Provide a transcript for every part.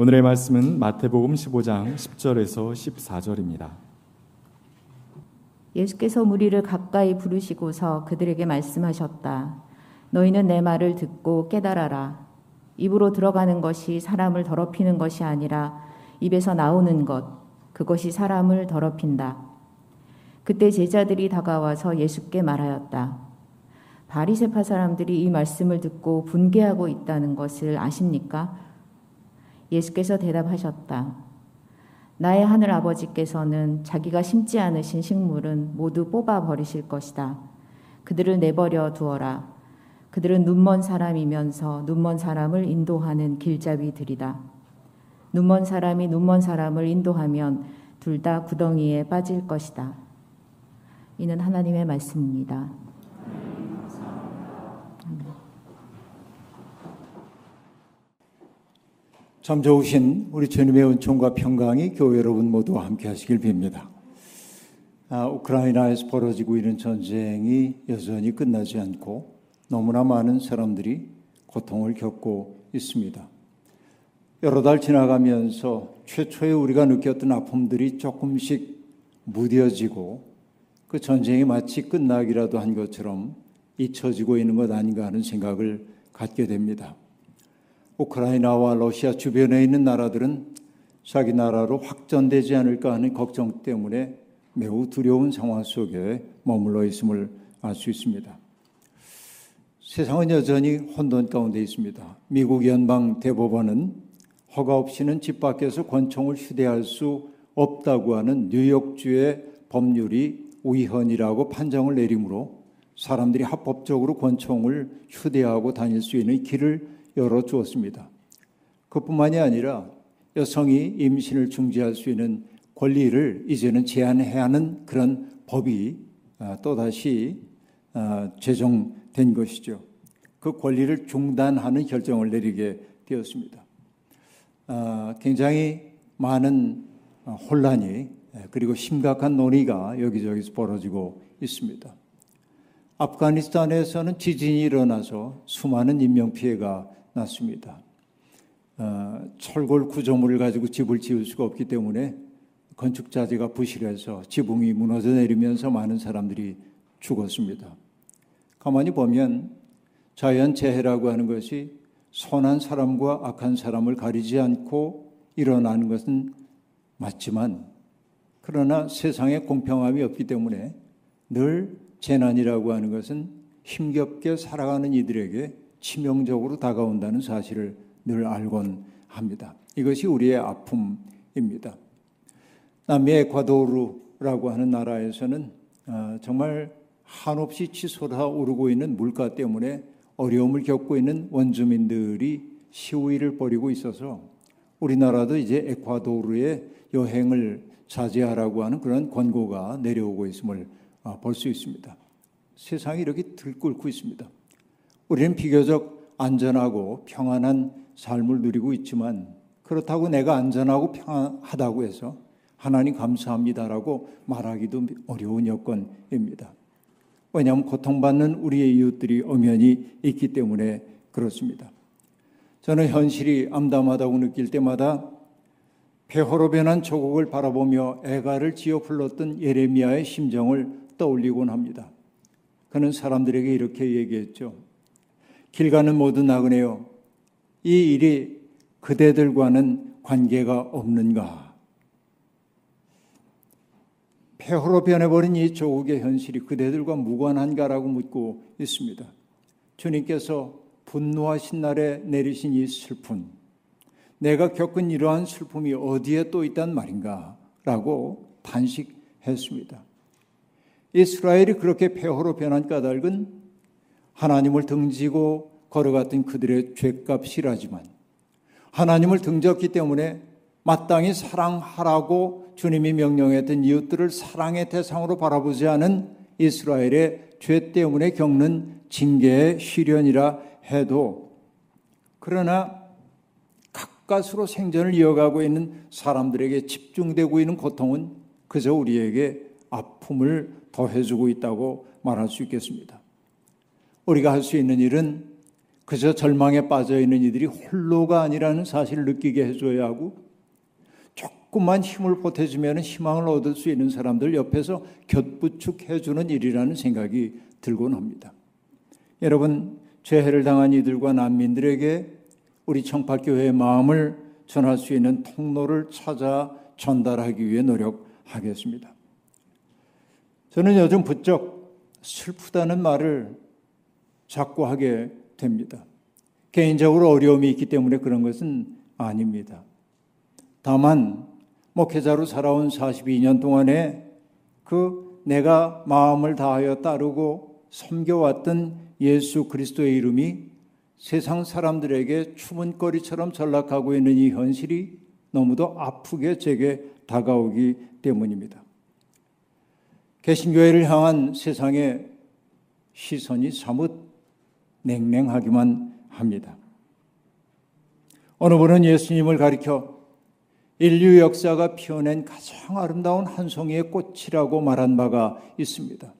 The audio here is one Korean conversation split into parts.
오늘의 말씀은 마태복음 15장 10절에서 14절입니다. 예수께서 무리를 가까이 부르시고서 그들에게 말씀하셨다. 너희는 내 말을 듣고 깨달아라. 입으로 들어가는 것이 사람을 더럽히는 것이 아니라 입에서 나오는 것, 그것이 사람을 더럽힌다. 그때 제자들이 다가와서 예수께 말하였다. 바리새파 사람들이 이 말씀을 듣고 분개하고 있다는 것을 아십니까? 예수께서 대답하셨다. 나의 하늘 아버지께서는 자기가 심지 않으신 식물은 모두 뽑아 버리실 것이다. 그들을 내버려 두어라. 그들은 눈먼 사람이면서 눈먼 사람을 인도하는 길잡이들이다. 눈먼 사람이 눈먼 사람을 인도하면 둘 다 구덩이에 빠질 것이다. 이는 하나님의 말씀입니다. 참 좋으신 우리 주님의 은총과 평강이 교회 여러분 모두와 함께 하시길 빕니다. 아, 우크라이나에서 벌어지고 있는 전쟁이 여전히 끝나지 않고 너무나 많은 사람들이 고통을 겪고 있습니다. 여러 달 지나가면서 최초에 우리가 느꼈던 아픔들이 조금씩 무뎌지고 그 전쟁이 마치 끝나기라도 한 것처럼 잊혀지고 있는 것 아닌가 하는 생각을 갖게 됩니다. 우크라이나와 러시아 주변에 있는 나라들은 자기 나라로 확전되지 않을까 하는 걱정 때문에 매우 두려운 상황 속에 머물러 있음을 알 수 있습니다. 세상은 여전히 혼돈 가운데 있습니다. 미국 연방 대법원은 허가 없이는 집 밖에서 권총을 휴대할 수 없다고 하는 뉴욕주의 법률이 위헌이라고 판정을 내리므로 사람들이 합법적으로 권총을 휴대하고 다닐 수 있는 길을 열어주었습니다. 그뿐만이 아니라 여성이 임신을 중지할 수 있는 권리를 이제는 제한해야 하는 그런 법이 아, 또다시 아, 제정된 것이죠. 그 권리를 중단하는 결정을 내리게 되었습니다. 아, 굉장히 많은 혼란이 그리고 심각한 논의가 여기저기서 벌어지고 있습니다. 아프가니스탄에서는 지진이 일어나서 수많은 인명피해가 났습니다. 어, 철골 구조물을 가지고 집을 지을 수가 없기 때문에 건축 자재가 부실해서 지붕이 무너져 내리면서 많은 사람들이 죽었습니다. 가만히 보면 자연 재해라고 하는 것이 선한 사람과 악한 사람을 가리지 않고 일어나는 것은 맞지만 그러나 세상에 공평함이 없기 때문에 늘 재난이라고 하는 것은 힘겹게 살아가는 이들에게 치명적으로 다가온다는 사실을 늘 알곤 합니다. 이것이 우리의 아픔입니다. 남미 에콰도르라고 하는 나라에서는 어, 정말 한없이 치솟아 오르고 있는 물가 때문에 어려움을 겪고 있는 원주민들이 시위를 벌이고 있어서 우리나라도 이제 에콰도르에 여행을 자제하라고 하는 그런 권고가 내려오고 있음을 어, 볼수 있습니다. 세상이 이렇게 들끓고 있습니다. 우리는 비교적 안전하고 평안한 삶을 누리고 있지만 그렇다고 내가 안전하고 평안하다고 해서 하나님 감사합니다라고 말하기도 어려운 여건입니다. 왜냐하면 고통받는 우리의 이웃들이 엄연히 있기 때문에 그렇습니다. 저는 현실이 암담하다고 느낄 때마다 폐허로 변한 조국을 바라보며 애가를 지어 불렀던 예레미야의 심정을 떠올리곤 합니다. 그는 사람들에게 이렇게 얘기했죠. 길 가는 모든 나그네요. 이 일이 그대들과는 관계가 없는가? 폐허로 변해버린 이 조국의 현실이 그대들과 무관한가라고 묻고 있습니다. 주님께서 분노하신 날에 내리신 이 슬픔, 내가 겪은 이러한 슬픔이 어디에 또 있단 말인가? 라고 단식했습니다. 이스라엘이 그렇게 폐허로 변한 까닭은 하나님을 등지고 걸어갔던 그들의 죄값이라지만 하나님을 등졌기 때문에 마땅히 사랑하라고 주님이 명령했던 이웃들을 사랑의 대상으로 바라보지 않은 이스라엘의 죄 때문에 겪는 징계의 시련이라 해도 그러나 가까스로 생전을 이어가고 있는 사람들에게 집중되고 있는 고통은 그저 우리에게 아픔을 더해주고 있다고 말할 수 있겠습니다. 우리가 할 수 있는 일은 그저 절망에 빠져 있는 이들이 홀로가 아니라는 사실을 느끼게 해줘야 하고 조금만 힘을 보태주면 희망을 얻을 수 있는 사람들 옆에서 곁부축해주는 일이라는 생각이 들곤 합니다. 여러분 죄해를 당한 이들과 난민들에게 우리 청파교회의 마음을 전할 수 있는 통로를 찾아 전달하기 위해 노력하겠습니다. 저는 요즘 부쩍 슬프다는 말을 자꾸 하게 됩니다. 개인적으로 어려움이 있기 때문에 그런 것은 아닙니다. 다만 목회자로 살아온 42년 동안에 그 내가 마음을 다하여 따르고 섬겨왔던 예수 그리스도의 이름이 세상 사람들에게 추문거리처럼 전락하고 있는 이 현실이 너무도 아프게 제게 다가오기 때문입니다. 개신교회를 향한 세상의 시선이 사뭇 냉랭하기만 합니다. 어느 분은 예수님을 가리켜 인류 역사가 피어낸 가장 아름다운 한 송이의 꽃이라고 말한 바가 있습니다.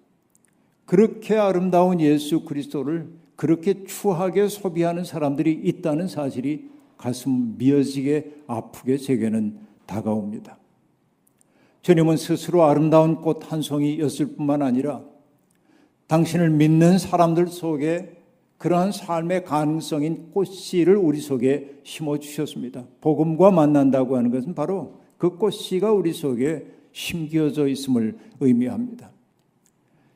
그렇게 아름다운 예수 그리스도를 그렇게 추하게 소비하는 사람들이 있다는 사실이 가슴 미어지게 아프게 제게는 다가옵니다. 주님은 스스로 아름다운 꽃 한 송이였을 뿐만 아니라 당신을 믿는 사람들 속에 그러한 삶의 가능성인 꽃씨를 우리 속에 심어 주셨습니다. 복음과 만난다고 하는 것은 바로 그 꽃씨가 우리 속에 심겨져 있음을 의미합니다.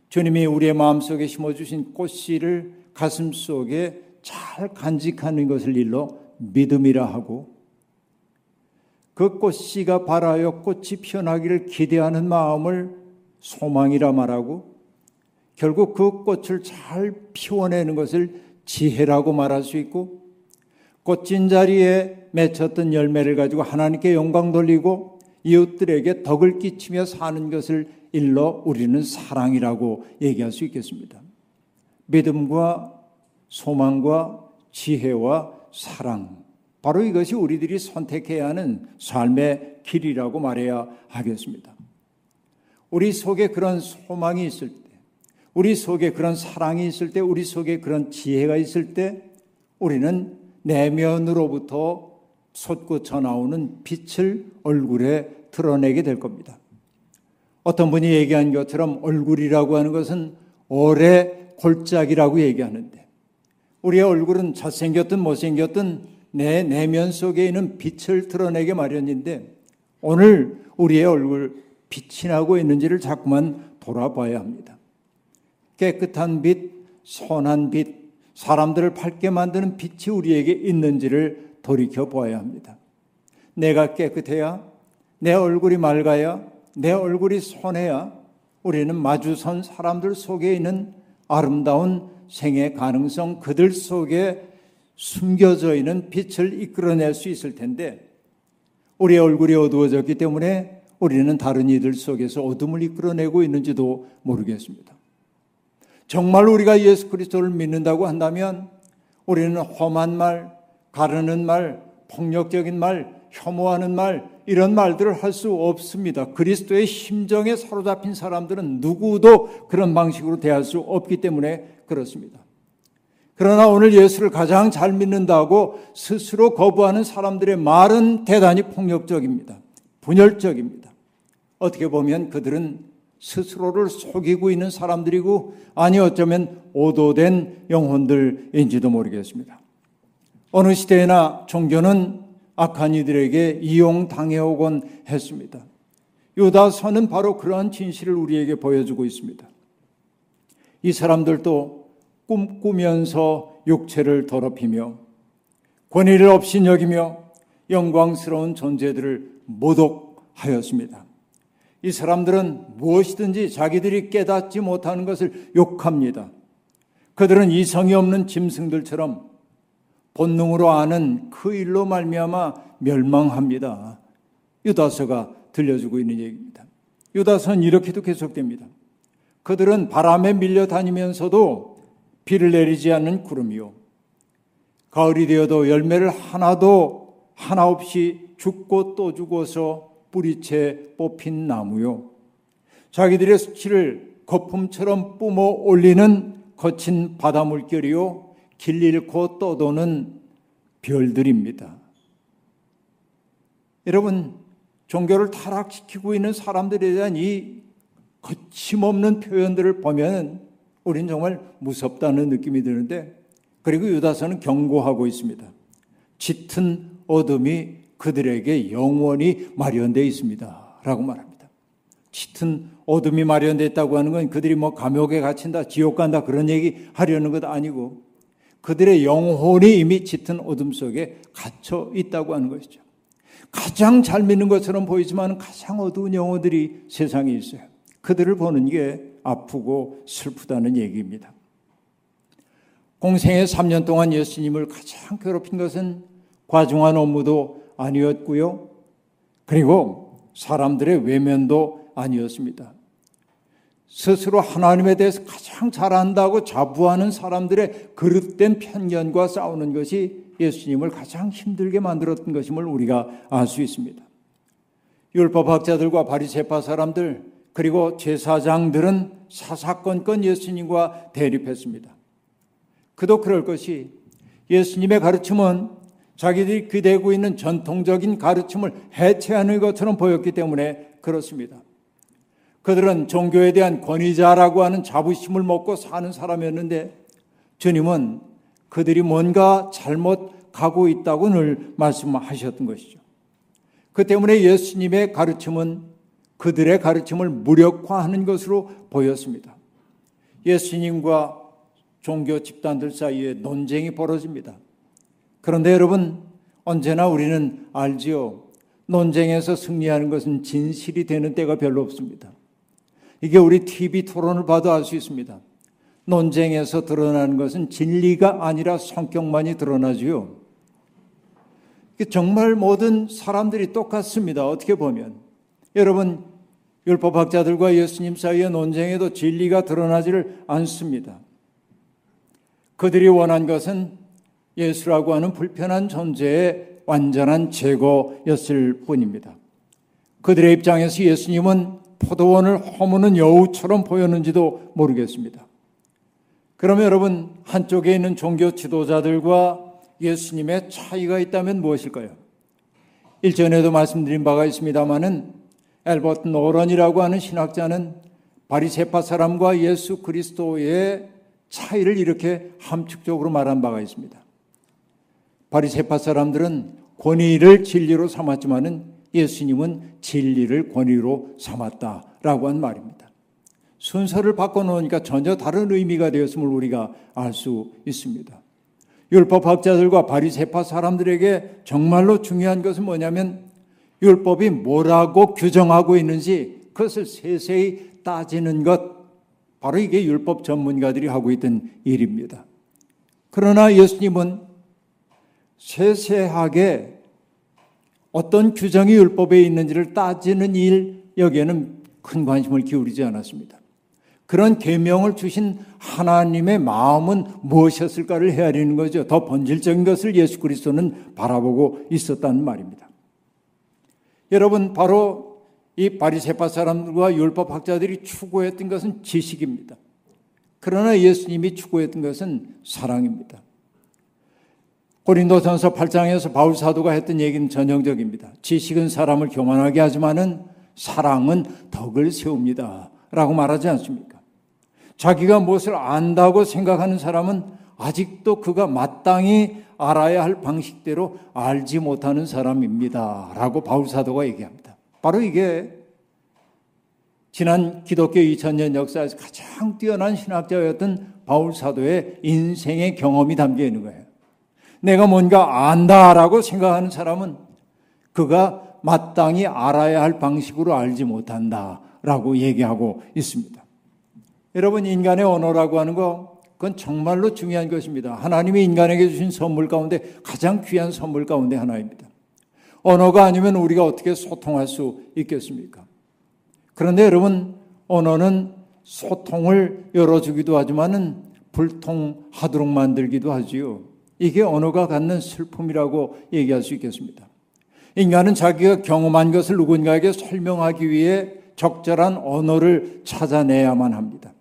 주님이 우리의 마음속에 심어 주신 꽃씨를 가슴 속에 잘 간직하는 것을 일러 믿음이라 하고 그 꽃씨가 발하여 꽃이 피어나기를 기대하는 마음을 소망이라 말하고 결국 그 꽃을 잘 피워내는 것을 지혜라고 말할 수 있고 꽃진 자리에 맺혔던 열매를 가지고 하나님께 영광 돌리고 이웃들에게 덕을 끼치며 사는 것을 일러 우리는 사랑이라고 얘기할 수 있겠습니다. 믿음과 소망과 지혜와 사랑. 바로 이것이 우리들이 선택해야 하는 삶의 길이라고 말해야 하겠습니다. 우리 속에 그런 소망이 있을 때, 우리 속에 그런 사랑이 있을 때, 우리 속에 그런 지혜가 있을 때, 우리는 내면으로부터 솟구쳐 나오는 빛을 얼굴에 드러내게 될 겁니다. 어떤 분이 얘기한 것처럼 얼굴이라고 하는 것은 오래 골짜기라고 얘기하는데, 우리의 얼굴은 잘생겼든 못생겼든 내 내면 속에 있는 빛을 드러내게 마련인데, 오늘 우리의 얼굴 빛이 나고 있는지를 자꾸만 돌아봐야 합니다. 깨끗한 빛, 선한 빛, 사람들을 밝게 만드는 빛이 우리에게 있는지를 돌이켜 보아야 합니다. 내가 깨끗해야, 내 얼굴이 맑아야, 내 얼굴이 선해야 우리는 마주선 사람들 속에 있는 아름다운 생의 가능성, 그들 속에 숨겨져 있는 빛을 이끌어낼 수 있을 텐데, 우리의 얼굴이 어두워졌기 때문에 우리는 다른 이들 속에서 어둠을 이끌어내고 있는지도 모르겠습니다. 정말 우리가 예수 그리스도를 믿는다고 한다면 우리는 험한 말, 가르는 말, 폭력적인 말, 혐오하는 말, 이런 말들을 할 수 없습니다. 그리스도의 심정에 사로잡힌 사람들은 누구도 그런 방식으로 대할 수 없기 때문에 그렇습니다. 그러나 오늘 예수를 가장 잘 믿는다고 스스로 거부하는 사람들의 말은 대단히 폭력적입니다. 분열적입니다. 어떻게 보면 그들은 스스로를 속이고 있는 사람들이고 아니 어쩌면 오도된 영혼들인지도 모르겠습니다. 어느 시대나 종교는 악한 이들에게 이용당해오곤 했습니다. 유다서는 바로 그러한 진실을 우리에게 보여주고 있습니다. 이 사람들도 꿈꾸면서 육체를 더럽히며 권위를 없인 여기며 영광스러운 존재들을 모독하였습니다. 이 사람들은 무엇이든지 자기들이 깨닫지 못하는 것을 욕합니다. 그들은 이성이 없는 짐승들처럼 본능으로 아는 그 일로 말미암아 멸망합니다. 유다서가 들려주고 있는 얘기입니다. 유다서는 이렇게도 계속됩니다. 그들은 바람에 밀려 다니면서도 비를 내리지 않는 구름이요. 가을이 되어도 열매를 하나도 하나 없이 죽고 또 죽어서 뿌리채 뽑힌 나무요. 자기들의 수치를 거품처럼 뿜어 올리는 거친 바다 물결이요. 길 잃고 떠도는 별들입니다. 여러분, 종교를 타락시키고 있는 사람들에 대한 이 거침없는 표현들을 보면 우린 정말 무섭다는 느낌이 드는데 그리고 유다서는 경고하고 있습니다. 짙은 어둠이 그들에게 영원히 마련되어 있습니다. 라고 말합니다. 짙은 어둠이 마련되어 있다고 하는 건 그들이 뭐 감옥에 갇힌다, 지옥 간다 그런 얘기 하려는 것 아니고 그들의 영혼이 이미 짙은 어둠 속에 갇혀 있다고 하는 것이죠. 가장 잘 믿는 것처럼 보이지만 가장 어두운 영혼들이 세상에 있어요. 그들을 보는 게 아프고 슬프다는 얘기입니다. 공생의 3년 동안 예수님을 가장 괴롭힌 것은 과중한 업무도 아니었고요. 그리고 사람들의 외면도 아니었습니다. 스스로 하나님에 대해서 가장 잘 안다고 자부하는 사람들의 그릇된 편견과 싸우는 것이 예수님을 가장 힘들게 만들었던 것임을 우리가 알 수 있습니다. 율법학자들과 바리새파 사람들 그리고 제사장들은 사사건건 예수님과 대립했습니다. 그도 그럴 것이 예수님의 가르침은 자기들이 기대고 있는 전통적인 가르침을 해체하는 것처럼 보였기 때문에 그렇습니다. 그들은 종교에 대한 권위자라고 하는 자부심을 먹고 사는 사람이었는데 주님은 그들이 뭔가 잘못 가고 있다고 늘 말씀하셨던 것이죠. 그 때문에 예수님의 가르침은 그들의 가르침을 무력화하는 것으로 보였습니다. 예수님과 종교 집단들 사이에 논쟁이 벌어집니다. 그런데 여러분, 언제나 우리는 알지요. 논쟁에서 승리하는 것은 진실이 되는 때가 별로 없습니다. 이게 우리 TV 토론을 봐도 알 수 있습니다. 논쟁에서 드러나는 것은 진리가 아니라 성격만이 드러나지요. 정말 모든 사람들이 똑같습니다. 어떻게 보면. 여러분, 율법학자들과 예수님 사이의 논쟁에도 진리가 드러나지를 않습니다. 그들이 원한 것은 예수라고 하는 불편한 존재의 완전한 제거였을 뿐입니다. 그들의 입장에서 예수님은 포도원을 허무는 여우처럼 보였는지도 모르겠습니다. 그러면 여러분, 한쪽에 있는 종교 지도자들과 예수님의 차이가 있다면 무엇일까요? 일전에도 말씀드린 바가 있습니다만은 엘버트 노런이라고 하는 신학자는 바리세파 사람과 예수 그리스도의 차이를 이렇게 함축적으로 말한 바가 있습니다. 바리세파 사람들은 권위를 진리로 삼았지만은 예수님은 진리를 권위로 삼았다라고 한 말입니다. 순서를 바꿔놓으니까 전혀 다른 의미가 되었음을 우리가 알 수 있습니다. 율법학자들과 바리세파 사람들에게 정말로 중요한 것은 뭐냐면 율법이 뭐라고 규정하고 있는지 그것을 세세히 따지는 것 바로 이게 율법 전문가들이 하고 있던 일입니다. 그러나 예수님은 세세하게 어떤 규정이 율법에 있는지를 따지는 일 여기에는 큰 관심을 기울이지 않았습니다. 그런 계명을 주신 하나님의 마음은 무엇이었을까를 헤아리는 거죠. 더 본질적인 것을 예수 그리스도는 바라보고 있었다는 말입니다. 여러분 바로 이 바리새파 사람들과 율법 학자들이 추구했던 것은 지식입니다. 그러나 예수님이 추구했던 것은 사랑입니다. 고린도전서 8장에서 바울 사도가 했던 얘기는 전형적입니다. 지식은 사람을 교만하게 하지만은 사랑은 덕을 세웁니다 라고 말하지 않습니까? 자기가 무엇을 안다고 생각하는 사람은 아직도 그가 마땅히 알아야 할 방식대로 알지 못하는 사람입니다. 라고 바울 사도가 얘기합니다. 바로 이게 지난 기독교 2000년 역사에서 가장 뛰어난 신학자였던 바울 사도의 인생의 경험이 담겨 있는 거예요. 내가 뭔가 안다라고 생각하는 사람은 그가 마땅히 알아야 할 방식으로 알지 못한다라고 얘기하고 있습니다. 여러분 인간의 언어라고 하는 거 그건 정말로 중요한 것입니다. 하나님이 인간에게 주신 선물 가운데 가장 귀한 선물 가운데 하나입니다. 언어가 아니면 우리가 어떻게 소통할 수 있겠습니까? 그런데 여러분 언어는 소통을 열어주기도 하지만은 불통하도록 만들기도 하지요. 이게 언어가 갖는 슬픔이라고 얘기할 수 있겠습니다. 인간은 자기가 경험한 것을 누군가에게 설명하기 위해 적절한 언어를 찾아내야만 합니다.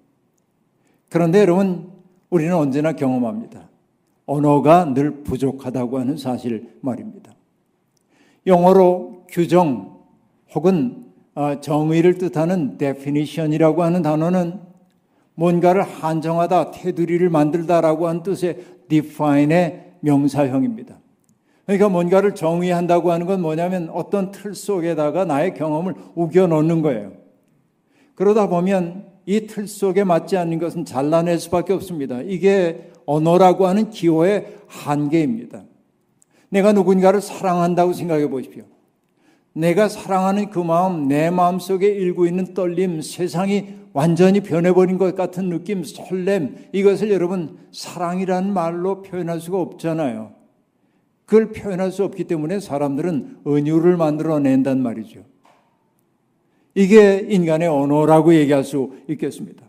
그런데 여러분, 우리는 언제나 경험합니다. 언어가 늘 부족하다고 하는 사실 말입니다. 영어로 규정 혹은 어, 정의를 뜻하는 definition이라고 하는 단어는 뭔가를 한정하다, 테두리를 만들다라고 하는 뜻의 define의 명사형입니다. 그러니까 뭔가를 정의한다고 하는 건 뭐냐면 어떤 틀 속에다가 나의 경험을 우겨 넣는 거예요. 그러다 보면 이 틀 속에 맞지 않는 것은 잘라낼 수밖에 없습니다. 이게 언어라고 하는 기호의 한계입니다. 내가 누군가를 사랑한다고 생각해 보십시오. 내가 사랑하는 그 마음, 내 마음 속에 일고 있는 떨림, 세상이 완전히 변해버린 것 같은 느낌, 설렘, 이것을 여러분 사랑이라는 말로 표현할 수가 없잖아요. 그걸 표현할 수 없기 때문에 사람들은 은유를 만들어낸단 말이죠. 이게 인간의 언어라고 얘기할 수 있겠습니다.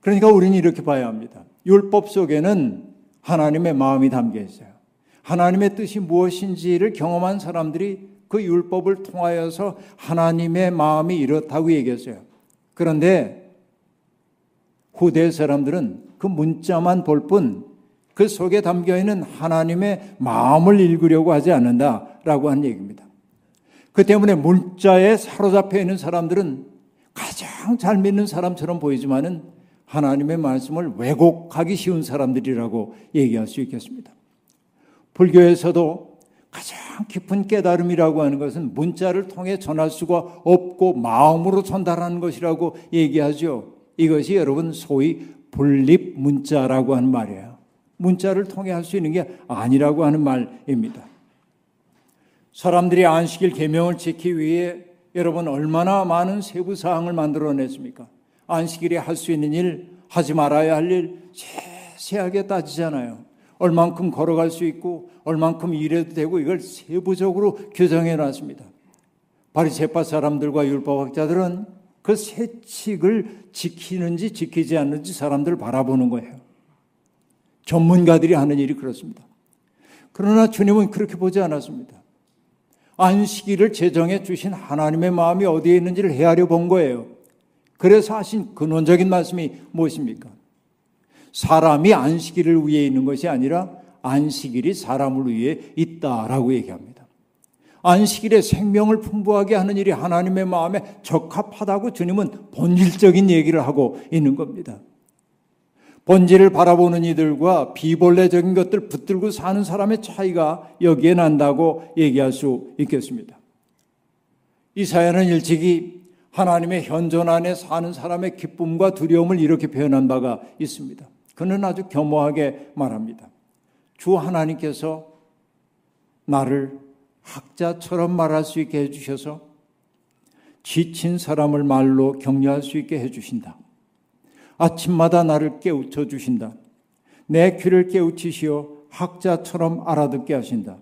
그러니까 우리는 이렇게 봐야 합니다. 율법 속에는 하나님의 마음이 담겨 있어요. 하나님의 뜻이 무엇인지를 경험한 사람들이 그 율법을 통하여서 하나님의 마음이 이렇다고 얘기했어요. 그런데 후대 사람들은 그 문자만 볼 뿐 그 속에 담겨 있는 하나님의 마음을 읽으려고 하지 않는다라고 하는 얘기입니다. 그 때문에 문자에 사로잡혀 있는 사람들은 가장 잘 믿는 사람처럼 보이지만은 하나님의 말씀을 왜곡하기 쉬운 사람들이라고 얘기할 수 있겠습니다. 불교에서도 가장 깊은 깨달음이라고 하는 것은 문자를 통해 전할 수가 없고 마음으로 전달하는 것이라고 얘기하죠. 이것이 여러분 소위 분립 문자라고 하는 말이에요. 문자를 통해 할 수 있는 게 아니라고 하는 말입니다. 사람들이 안식일 계명을 지키기 위해 여러분 얼마나 많은 세부 사항을 만들어냈습니까? 안식일에 할 수 있는 일, 하지 말아야 할 일 세세하게 따지잖아요. 얼만큼 걸어갈 수 있고 얼만큼 일해도 되고 이걸 세부적으로 규정해 놨습니다. 바리새파 사람들과 율법학자들은 그 세칙을 지키는지 지키지 않는지 사람들을 바라보는 거예요. 전문가들이 하는 일이 그렇습니다. 그러나 주님은 그렇게 보지 않았습니다. 안식일을 제정해 주신 하나님의 마음이 어디에 있는지를 헤아려 본 거예요. 그래서 하신 근원적인 말씀이 무엇입니까? 사람이 안식일을 위해 있는 것이 아니라 안식일이 사람을 위해 있다라고 얘기합니다. 안식일에 생명을 풍부하게 하는 일이 하나님의 마음에 적합하다고 주님은 본질적인 얘기를 하고 있는 겁니다. 본질을 바라보는 이들과 비본래적인 것들 붙들고 사는 사람의 차이가 여기에 난다고 얘기할 수 있겠습니다. 이사야는 일찍이 하나님의 현존 안에 사는 사람의 기쁨과 두려움을 이렇게 표현한 바가 있습니다. 그는 아주 겸허하게 말합니다. 주 하나님께서 나를 학자처럼 말할 수 있게 해주셔서 지친 사람을 말로 격려할 수 있게 해주신다. 아침마다 나를 깨우쳐 주신다. 내 귀를 깨우치시어 학자처럼 알아듣게 하신다.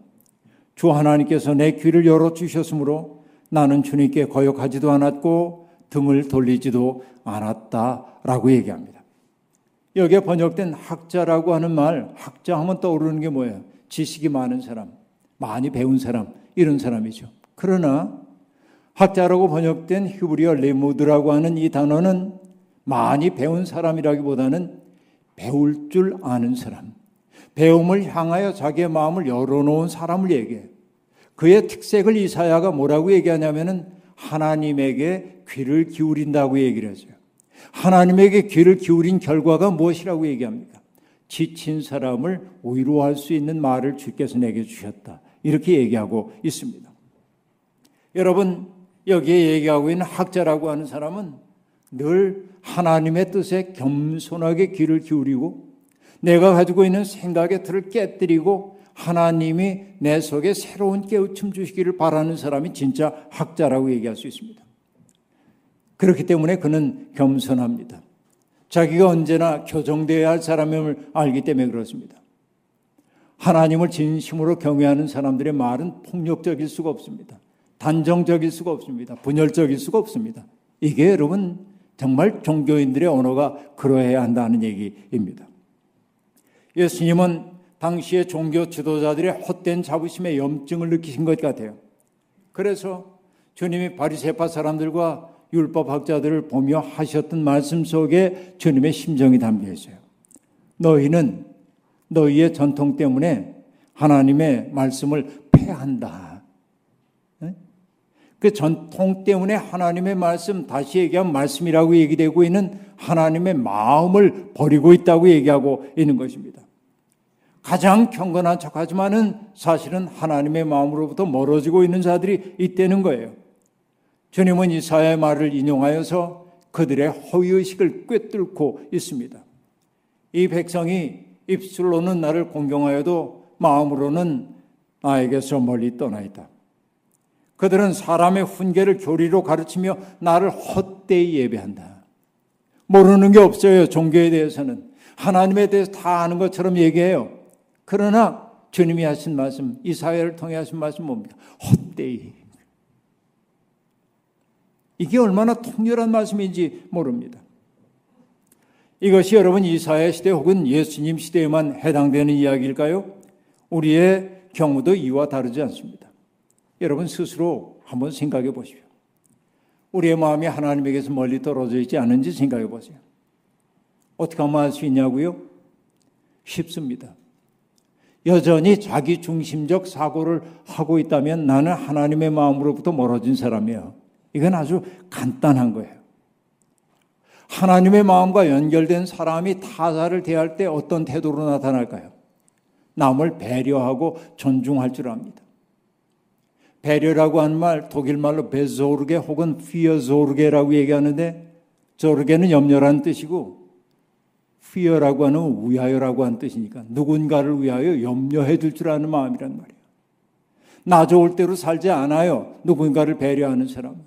주 하나님께서 내 귀를 열어 주셨으므로 나는 주님께 거역하지도 않았고 등을 돌리지도 않았다 라고 얘기합니다. 여기에 번역된 학자라고 하는 말, 학자 하면 떠오르는 게 뭐예요? 지식이 많은 사람, 많이 배운 사람, 이런 사람이죠. 그러나 학자라고 번역된 휴브리어 레무드라고 하는 이 단어는 많이 배운 사람이라기보다는 배울 줄 아는 사람, 배움을 향하여 자기의 마음을 열어놓은 사람을 얘기해. 그의 특색을 이사야가 뭐라고 얘기하냐면은 하나님에게 귀를 기울인다고 얘기를 하죠. 하나님에게 귀를 기울인 결과가 무엇이라고 얘기합니까? 지친 사람을 위로할 수 있는 말을 주께서 내게 주셨다. 이렇게 얘기하고 있습니다. 여러분, 여기에 얘기하고 있는 학자라고 하는 사람은 늘 하나님의 뜻에 겸손하게 귀를 기울이고 내가 가지고 있는 생각의 틀을 깨뜨리고 하나님이 내 속에 새로운 깨우침 주시기를 바라는 사람이 진짜 학자라고 얘기할 수 있습니다. 그렇기 때문에 그는 겸손합니다. 자기가 언제나 교정되어야 할 사람임을 알기 때문에 그렇습니다. 하나님을 진심으로 경외하는 사람들의 말은 폭력적일 수가 없습니다. 단정적일 수가 없습니다. 분열적일 수가 없습니다. 이게 여러분 정말 종교인들의 언어가 그러해야 한다는 얘기입니다. 예수님은 당시의 종교 지도자들의 헛된 자부심의 염증을 느끼신 것 같아요. 그래서 주님이 바리새파 사람들과 율법학자들을 보며 하셨던 말씀 속에 주님의 심정이 담겨 있어요. 너희는 너희의 전통 때문에 하나님의 말씀을 폐한다. 네? 그 전통 때문에 하나님의 말씀, 다시 얘기하면 말씀이라고 얘기되고 있는 하나님의 마음을 버리고 있다고 얘기하고 있는 것입니다. 가장 경건한 척 하지만은 사실은 하나님의 마음으로부터 멀어지고 있는 자들이 있다는 거예요. 주님은 이사야의 말을 인용하여서 그들의 허위의식을 꿰뚫고 있습니다. 이 백성이 입술로는 나를 공경하여도 마음으로는 나에게서 멀리 떠나 있다. 그들은 사람의 훈계를 교리로 가르치며 나를 헛되이 예배한다. 모르는 게 없어요. 종교에 대해서는. 하나님에 대해서 다 아는 것처럼 얘기해요. 그러나 주님이 하신 말씀, 이 사회를 통해 하신 말씀 뭡니까? 헛되이. 이게 얼마나 통렬한 말씀인지 모릅니다. 이것이 여러분 이사야 시대 혹은 예수님 시대에만 해당되는 이야기일까요? 우리의 경우도 이와 다르지 않습니다. 여러분 스스로 한번 생각해 보십시오. 우리의 마음이 하나님에게서 멀리 떨어져 있지 않은지 생각해 보세요. 어떻게 하면 알수 있냐고요? 쉽습니다. 여전히 자기 중심적 사고를 하고 있다면 나는 하나님의 마음으로부터 멀어진 사람이에요. 이건 아주 간단한 거예요. 하나님의 마음과 연결된 사람이 타자를 대할 때 어떤 태도로 나타날까요? 남을 배려하고 존중할 줄 압니다. 배려라고 하는 말 독일 말로 베조르게 혹은 피어조르게라고 얘기하는데 조르게는 염려라는 뜻이고 피어라고 하는 위하여라고 하는 뜻이니까 누군가를 위하여 염려해 줄 줄 아는 마음이란 말이에요. 나 좋을 대로 살지 않아요. 누군가를 배려하는 사람.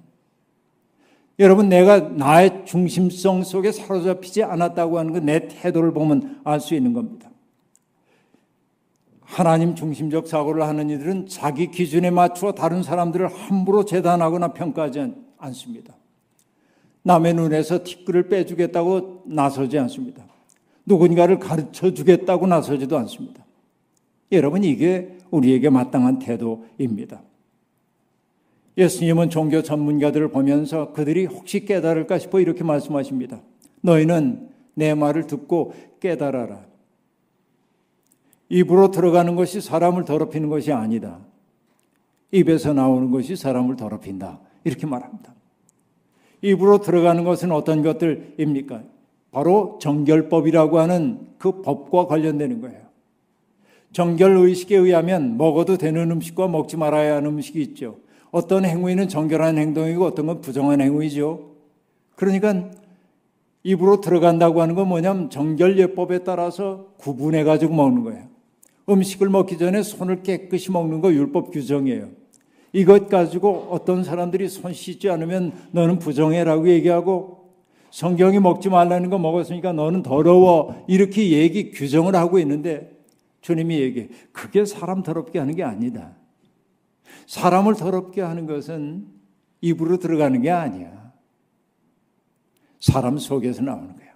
여러분 내가 나의 중심성 속에 사로잡히지 않았다고 하는 건내 태도를 보면 알 수 있는 겁니다. 하나님 중심적 사고를 하는 이들은 자기 기준에 맞추어 다른 사람들을 함부로 재단하거나 평가하지 않습니다. 남의 눈에서 티끌을 빼주겠다고 나서지 않습니다. 누군가를 가르쳐 주겠다고 나서지도 않습니다. 여러분, 이게 우리에게 마땅한 태도입니다. 예수님은 종교 전문가들을 보면서 그들이 혹시 깨달을까 싶어 이렇게 말씀하십니다. 너희는 내 말을 듣고 깨달아라. 입으로 들어가는 것이 사람을 더럽히는 것이 아니다. 입에서 나오는 것이 사람을 더럽힌다. 이렇게 말합니다. 입으로 들어가는 것은 어떤 것들입니까? 바로 정결법이라고 하는 그 법과 관련되는 거예요. 정결 의식에 의하면 먹어도 되는 음식과 먹지 말아야 하는 음식이 있죠. 어떤 행위는 정결한 행동이고 어떤 건 부정한 행위죠. 그러니까 입으로 들어간다고 하는 건 뭐냐면 정결예법에 따라서 구분해 가지고 먹는 거예요. 음식을 먹기 전에 손을 깨끗이 먹는 거 율법 규정이에요. 이것 가지고 어떤 사람들이 손 씻지 않으면 너는 부정해라고 얘기하고 성경이 먹지 말라는 거 먹었으니까 너는 더러워 이렇게 얘기 규정을 하고 있는데 주님이 얘기해 그게 사람 더럽게 하는 게 아니다. 사람을 더럽게 하는 것은 입으로 들어가는 게 아니야. 사람 속에서 나오는 거야.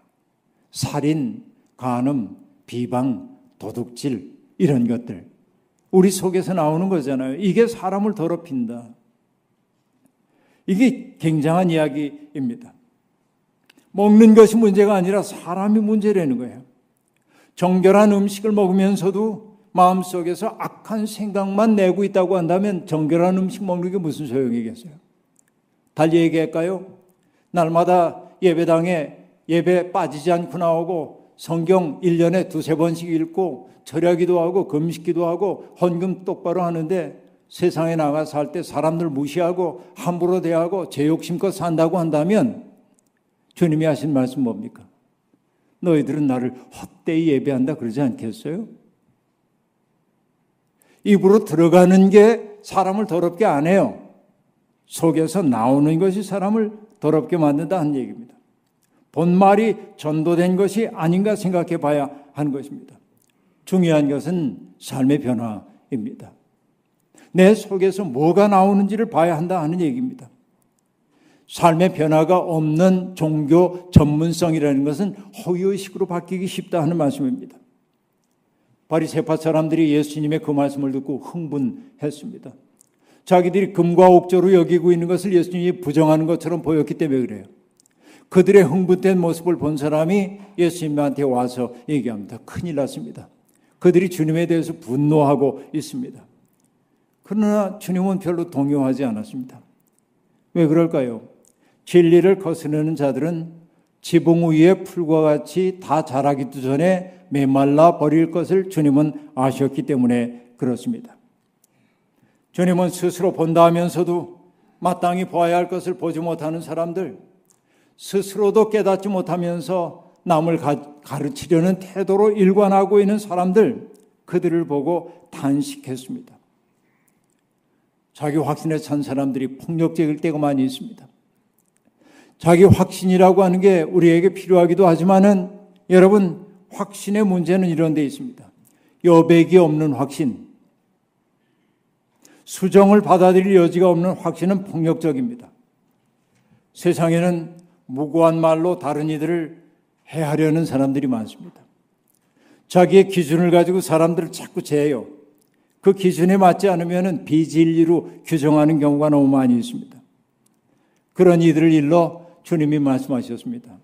살인, 간음, 비방, 도둑질, 이런 것들. 우리 속에서 나오는 거잖아요. 이게 사람을 더럽힌다. 이게 굉장한 이야기입니다. 먹는 것이 문제가 아니라 사람이 문제라는 거예요. 정결한 음식을 먹으면서도 마음속에서 악한 생각만 내고 있다고 한다면 정결한 음식 먹는 게 무슨 소용이겠어요? 달리 얘기할까요? 날마다 예배당에 예배 빠지지 않고 나오고 성경 1년에 두세 번씩 읽고 절야기도 하고 금식기도 하고 헌금 똑바로 하는데 세상에 나가 살 때 사람들 무시하고 함부로 대하고 제 욕심껏 산다고 한다면 주님이 하신 말씀 뭡니까? 너희들은 나를 헛되이 예배한다 그러지 않겠어요? 입으로 들어가는 게 사람을 더럽게 안 해요. 속에서 나오는 것이 사람을 더럽게 만든다 는 얘기입니다. 본말이 전도된 것이 아닌가 생각해 봐야 하는 것입니다. 중요한 것은 삶의 변화입니다. 내 속에서 뭐가 나오는지를 봐야 한다 하는 얘기입니다. 삶의 변화가 없는 종교 전문성이라는 것은 허위의식으로 바뀌기 쉽다 하는 말씀입니다. 바리새파 사람들이 예수님의 그 말씀을 듣고 흥분했습니다. 자기들이 금과 옥조로 여기고 있는 것을 예수님이 부정하는 것처럼 보였기 때문에 그래요. 그들의 흥분된 모습을 본 사람이 예수님한테 와서 얘기합니다. 큰일 났습니다. 그들이 주님에 대해서 분노하고 있습니다. 그러나 주님은 별로 동요하지 않았습니다. 왜 그럴까요? 진리를 거스르는 자들은 지붕 위에 풀과 같이 다 자라기도 전에 메말라 버릴 것을 주님은 아셨기 때문에 그렇습니다. 주님은 스스로 본다 하면서도 마땅히 보아야 할 것을 보지 못하는 사람들, 스스로도 깨닫지 못하면서 남을 가 르치려는 태도로 일관하고 있는 사람들, 그들을 보고 탄식했습니다. 자기 확신에 찬 사람들이 폭력적일 때가 많이 있습니다. 자기 확신이라고 하는 게 우리에게 필요하기도 하지만은 여러분 확신의 문제는 이런 데 있습니다. 여백이 없는 확신. 수정을 받아들일 여지가 없는 확신은 폭력적입니다. 세상에는 무고한 말로 다른 이들을 해하려는 사람들이 많습니다. 자기의 기준을 가지고 사람들을 자꾸 재요. 그 기준에 맞지 않으면 비진리로 규정하는 경우가 너무 많이 있습니다. 그런 이들을 일러 주님이 말씀하셨습니다.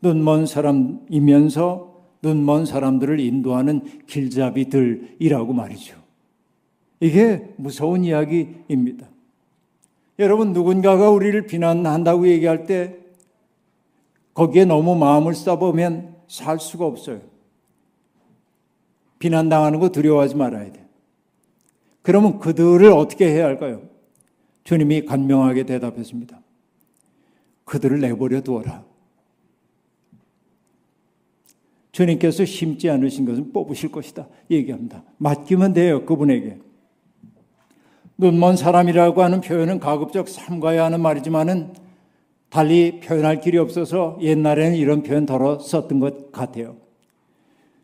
눈먼 사람이면서 눈먼 사람들을 인도하는 길잡이들이라고 말이죠. 이게 무서운 이야기입니다. 여러분, 누군가가 우리를 비난한다고 얘기할 때 거기에 너무 마음을 써보면 살 수가 없어요. 비난당하는 거 두려워하지 말아야 돼. 그러면 그들을 어떻게 해야 할까요? 주님이 간명하게 대답했습니다. 그들을 내버려 두어라. 주님께서 심지 않으신 것은 뽑으실 것이다. 얘기합니다. 맡기면 돼요. 그분에게. 눈먼 사람이라고 하는 표현은 가급적 삼가야 하는 말이지만은 달리 표현할 길이 없어서 옛날에는 이런 표현 덜어 썼던 것 같아요.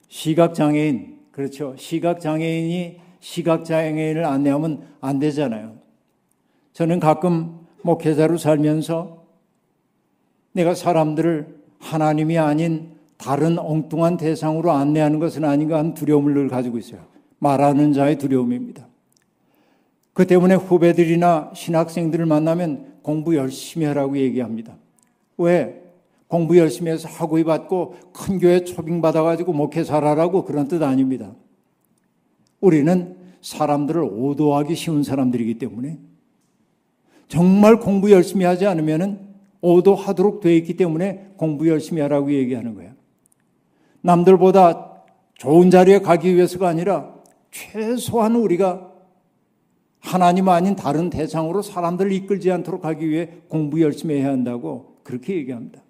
시각장애인, 그렇죠. 시각장애인이 시각장애인을 안내하면 안 되잖아요. 저는 가끔 목회자로 살면서 내가 사람들을 하나님이 아닌 다른 엉뚱한 대상으로 안내하는 것은 아닌가 하는 두려움을 늘 가지고 있어요. 말하는 자의 두려움입니다. 그 때문에 후배들이나 신학생들을 만나면 공부 열심히 하라고 얘기합니다. 왜? 공부 열심히 해서 학위 받고 큰 교회 초빙 받아가지고 목회 잘하라고 그런 뜻 아닙니다. 우리는 사람들을 오도하기 쉬운 사람들이기 때문에 정말 공부 열심히 하지 않으면 오도하도록 되어 있기 때문에 공부 열심히 하라고 얘기하는 거예요. 남들보다 좋은 자리에 가기 위해서가 아니라 최소한 우리가 하나님 아닌 다른 대상으로 사람들을 이끌지 않도록 하기 위해 공부 열심히 해야 한다고 그렇게 얘기합니다.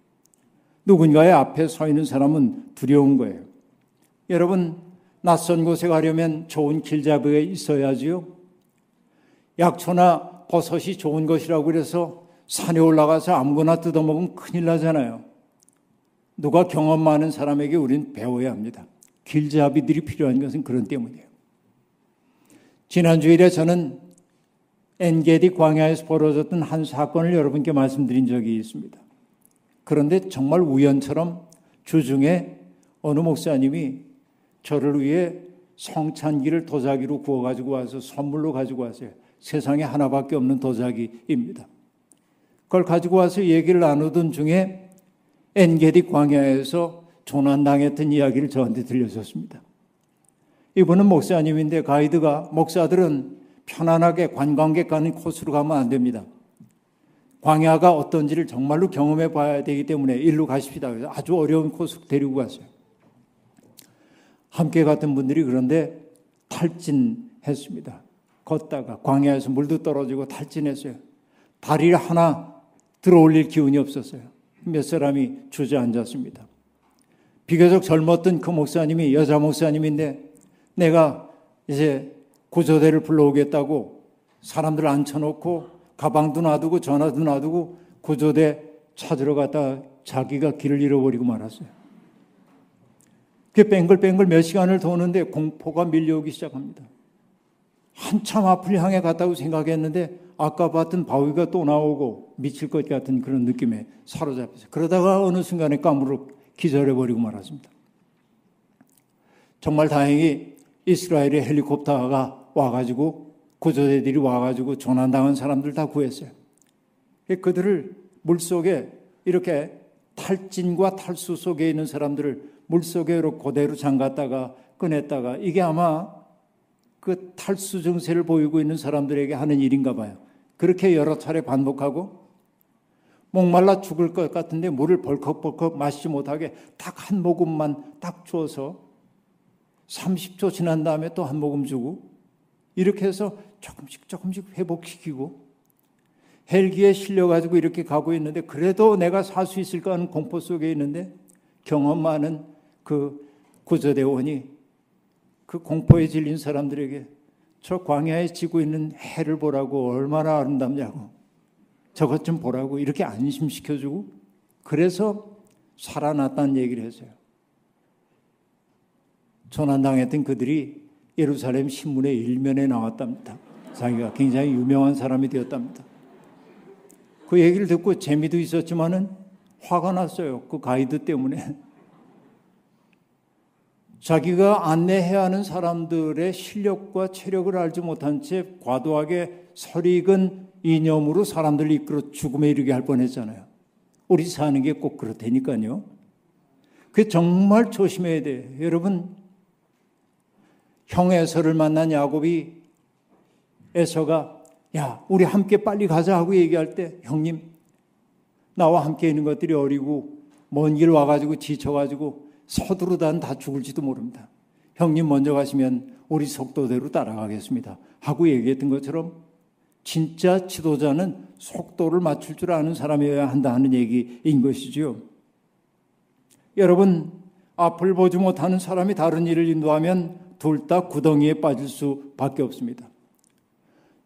누군가의 앞에 서 있는 사람은 두려운 거예요. 여러분, 낯선 곳에 가려면 좋은 길잡이가 있어야지요. 약초나 버섯이 좋은 것이라고 그래서 산에 올라가서 아무거나 뜯어먹으면 큰일 나잖아요. 누가 경험 많은 사람에게 우리는 배워야 합니다. 길잡이들이 필요한 것은 그런 때문이에요. 지난 주일에 저는 엔게디 광야에서 벌어졌던 한 사건을 여러분께 말씀드린 적이 있습니다. 그런데 정말 우연처럼 주중에 어느 목사님이 저를 위해 성찬기를 도자기로 구워가지고 와서 선물로 가지고 왔어요. 세상에 하나밖에 없는 도자기입니다. 그걸 가지고 와서 얘기를 나누던 중에 엔게디 광야에서 조난당했던 이야기를 저한테 들려줬습니다. 이분은 목사님인데 가이드가 목사들은 편안하게 관광객 가는 코스로 가면 안 됩니다. 광야가 어떤지를 정말로 경험해 봐야 되기 때문에 일로 가십시다. 그래서 아주 어려운 코스 데리고 갔어요. 함께 갔던 분들이 그런데 탈진했습니다. 걷다가 광야에서 물도 떨어지고 탈진했어요. 다리를 하나 들어 올릴 기운이 없었어요. 몇 사람이 주저앉았습니다. 비교적 젊었던 그 목사님이 여자 목사님인데 내가 이제 구조대를 불러오겠다고 사람들 앉혀놓고 가방도 놔두고 전화도 놔두고 구조대 찾으러 갔다 자기가 길을 잃어버리고 말았어요. 그 뺑글뺑글 몇 시간을 도는데 공포가 밀려오기 시작합니다. 한참 앞을 향해 갔다고 생각했는데 아까 봤던 바위가 또 나오고 미칠 것 같은 그런 느낌에 사로잡혔어요. 그러다가 어느 순간에 까무룩 기절해버리고 말았습니다. 정말 다행히 이스라엘의 헬리콥터가 와가지고 구조대들이 와가지고 조난당한 사람들 다 구했어요. 그들을 물 속에 이렇게 탈진과 탈수 속에 있는 사람들을 물 속에 그대로 잠갔다가 그 꺼냈다가 이게 아마 그 탈수 증세를 보이고 있는 사람들에게 하는 일인가 봐요. 그렇게 여러 차례 반복하고 목말라 죽을 것 같은데 물을 벌컥벌컥 마시지 못하게 딱 한 모금만 딱 주어서 30초 지난 다음에 또 한 모금 주고 이렇게 해서 조금씩 조금씩 회복시키고 헬기에 실려가지고 이렇게 가고 있는데 그래도 내가 살 수 있을까 하는 공포 속에 있는데 경험 많은 그 구조대원이 그 공포에 질린 사람들에게 저 광야에 지고 있는 해를 보라고 얼마나 아름답냐고 저것 좀 보라고 이렇게 안심시켜주고 그래서 살아났다는 얘기를 했어요. 조난당했던 그들이 예루살렘 신문의 일면에 나왔답니다. 자기가 굉장히 유명한 사람이 되었답니다. 그 얘기를 듣고 재미도 있었지만은 화가 났어요. 그 가이드 때문에. 자기가 안내해야 하는 사람들의 실력과 체력을 알지 못한 채 과도하게 설익은 이념으로 사람들을 이끌어 죽음에 이르게 할 뻔했잖아요. 우리 사는 게 꼭 그렇다니까요. 그 정말 조심해야 돼. 여러분 형 에서를 만난 야곱이 에서가 야 우리 함께 빨리 가자 하고 얘기할 때 형님 나와 함께 있는 것들이 어리고 먼 길 와가지고 지쳐가지고 서두르다는 다 죽을지도 모릅니다. 형님 먼저 가시면 우리 속도대로 따라가겠습니다. 하고 얘기했던 것처럼 진짜 지도자는 속도를 맞출 줄 아는 사람이어야 한다 하는 얘기인 것이지요. 여러분, 앞을 보지 못하는 사람이 다른 일을 인도하면 둘 다 구덩이에 빠질 수밖에 없습니다.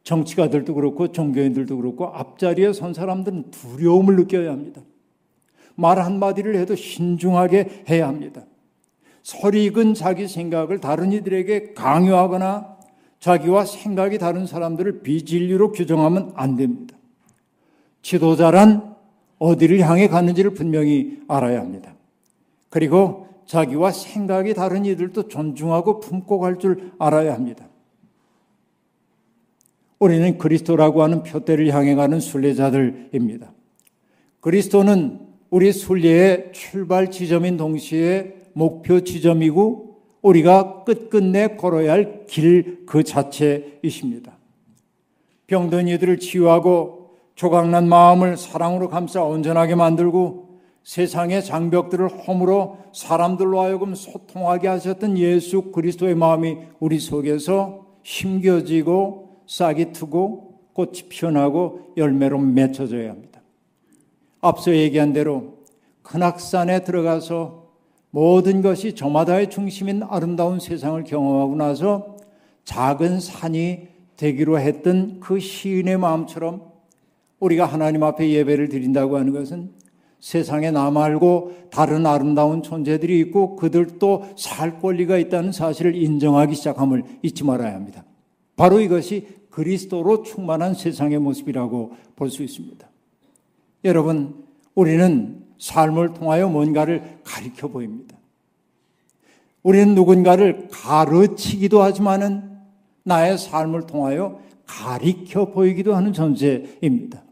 정치가들도 그렇고 종교인들도 그렇고 앞자리에 선 사람들은 두려움을 느껴야 합니다. 말 한마디를 해도 신중하게 해야 합니다. 설익은 자기 생각을 다른 이들에게 강요하거나 자기와 생각이 다른 사람들을 비진리로 규정하면 안 됩니다. 지도자란 어디를 향해 가는지를 분명히 알아야 합니다. 그리고 자기와 생각이 다른 이들도 존중하고 품고 갈 줄 알아야 합니다. 우리는 그리스도라고 하는 표대를 향해 가는 순례자들입니다. 그리스도는 우리 순례의 출발 지점인 동시에 목표 지점이고 우리가 끝끝내 걸어야 할 길 그 자체이십니다. 병든 이들을 치유하고 조각난 마음을 사랑으로 감싸 온전하게 만들고 세상의 장벽들을 허물어 사람들로 하여금 소통하게 하셨던 예수 그리스도의 마음이 우리 속에서 심겨지고 싹이 트고 꽃이 피어나고 열매로 맺혀져야 합니다. 앞서 얘기한 대로 큰악산에 들어가서 모든 것이 저마다의 중심인 아름다운 세상을 경험하고 나서 작은 산이 되기로 했던 그 시인의 마음처럼 우리가 하나님 앞에 예배를 드린다고 하는 것은 세상에 나 말고 다른 아름다운 존재들이 있고 그들도 살 권리가 있다는 사실을 인정하기 시작함을 잊지 말아야 합니다. 바로 이것이 그리스도로 충만한 세상의 모습이라고 볼 수 있습니다. 여러분, 우리는 삶을 통하여 뭔가를 가리켜 보입니다. 우리는 누군가를 가르치기도 하지만은 나의 삶을 통하여 가리켜 보이기도 하는 존재입니다.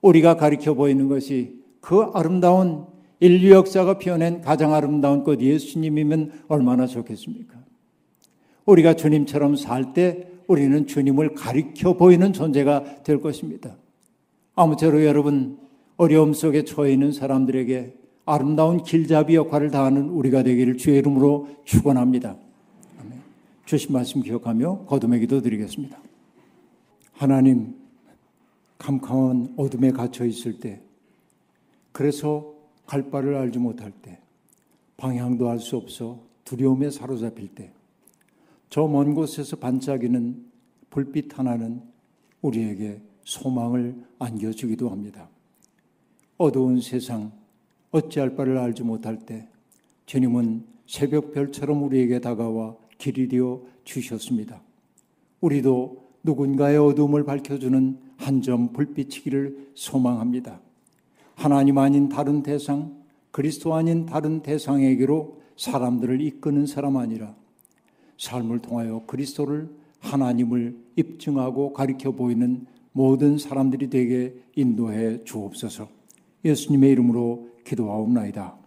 우리가 가리켜 보이는 것이 그 아름다운 인류 역사가 피어낸 가장 아름다운 꽃 예수님이면 얼마나 좋겠습니까? 우리가 주님처럼 살 때 우리는 주님을 가리켜 보이는 존재가 될 것입니다. 아무쪼록 여러분 어려움 속에 처해 있는 사람들에게 아름다운 길잡이 역할을 다하는 우리가 되기를 주의 이름으로 축원합니다. 주신 말씀 기억하며 거듭의 기도 드리겠습니다. 하나님 캄캄한 어둠에 갇혀 있을 때 그래서 갈 바를 알지 못할 때 방향도 알 수 없어 두려움에 사로잡힐 때 저 먼 곳에서 반짝이는 불빛 하나는 우리에게 소망을 안겨주기도 합니다. 어두운 세상, 어찌할 바를 알지 못할 때 주님은 새벽 별처럼 우리에게 다가와 길이 되어 주셨습니다. 우리도 누군가의 어둠을 밝혀주는 한 점 불빛이기를 소망합니다. 하나님 아닌 다른 대상, 그리스도 아닌 다른 대상에게로 사람들을 이끄는 사람 아니라 삶을 통하여 그리스도를 하나님을 입증하고 가리켜 보이는 모든 사람들이 되게 인도해 주옵소서. 예수님의 이름으로 기도하옵나이다.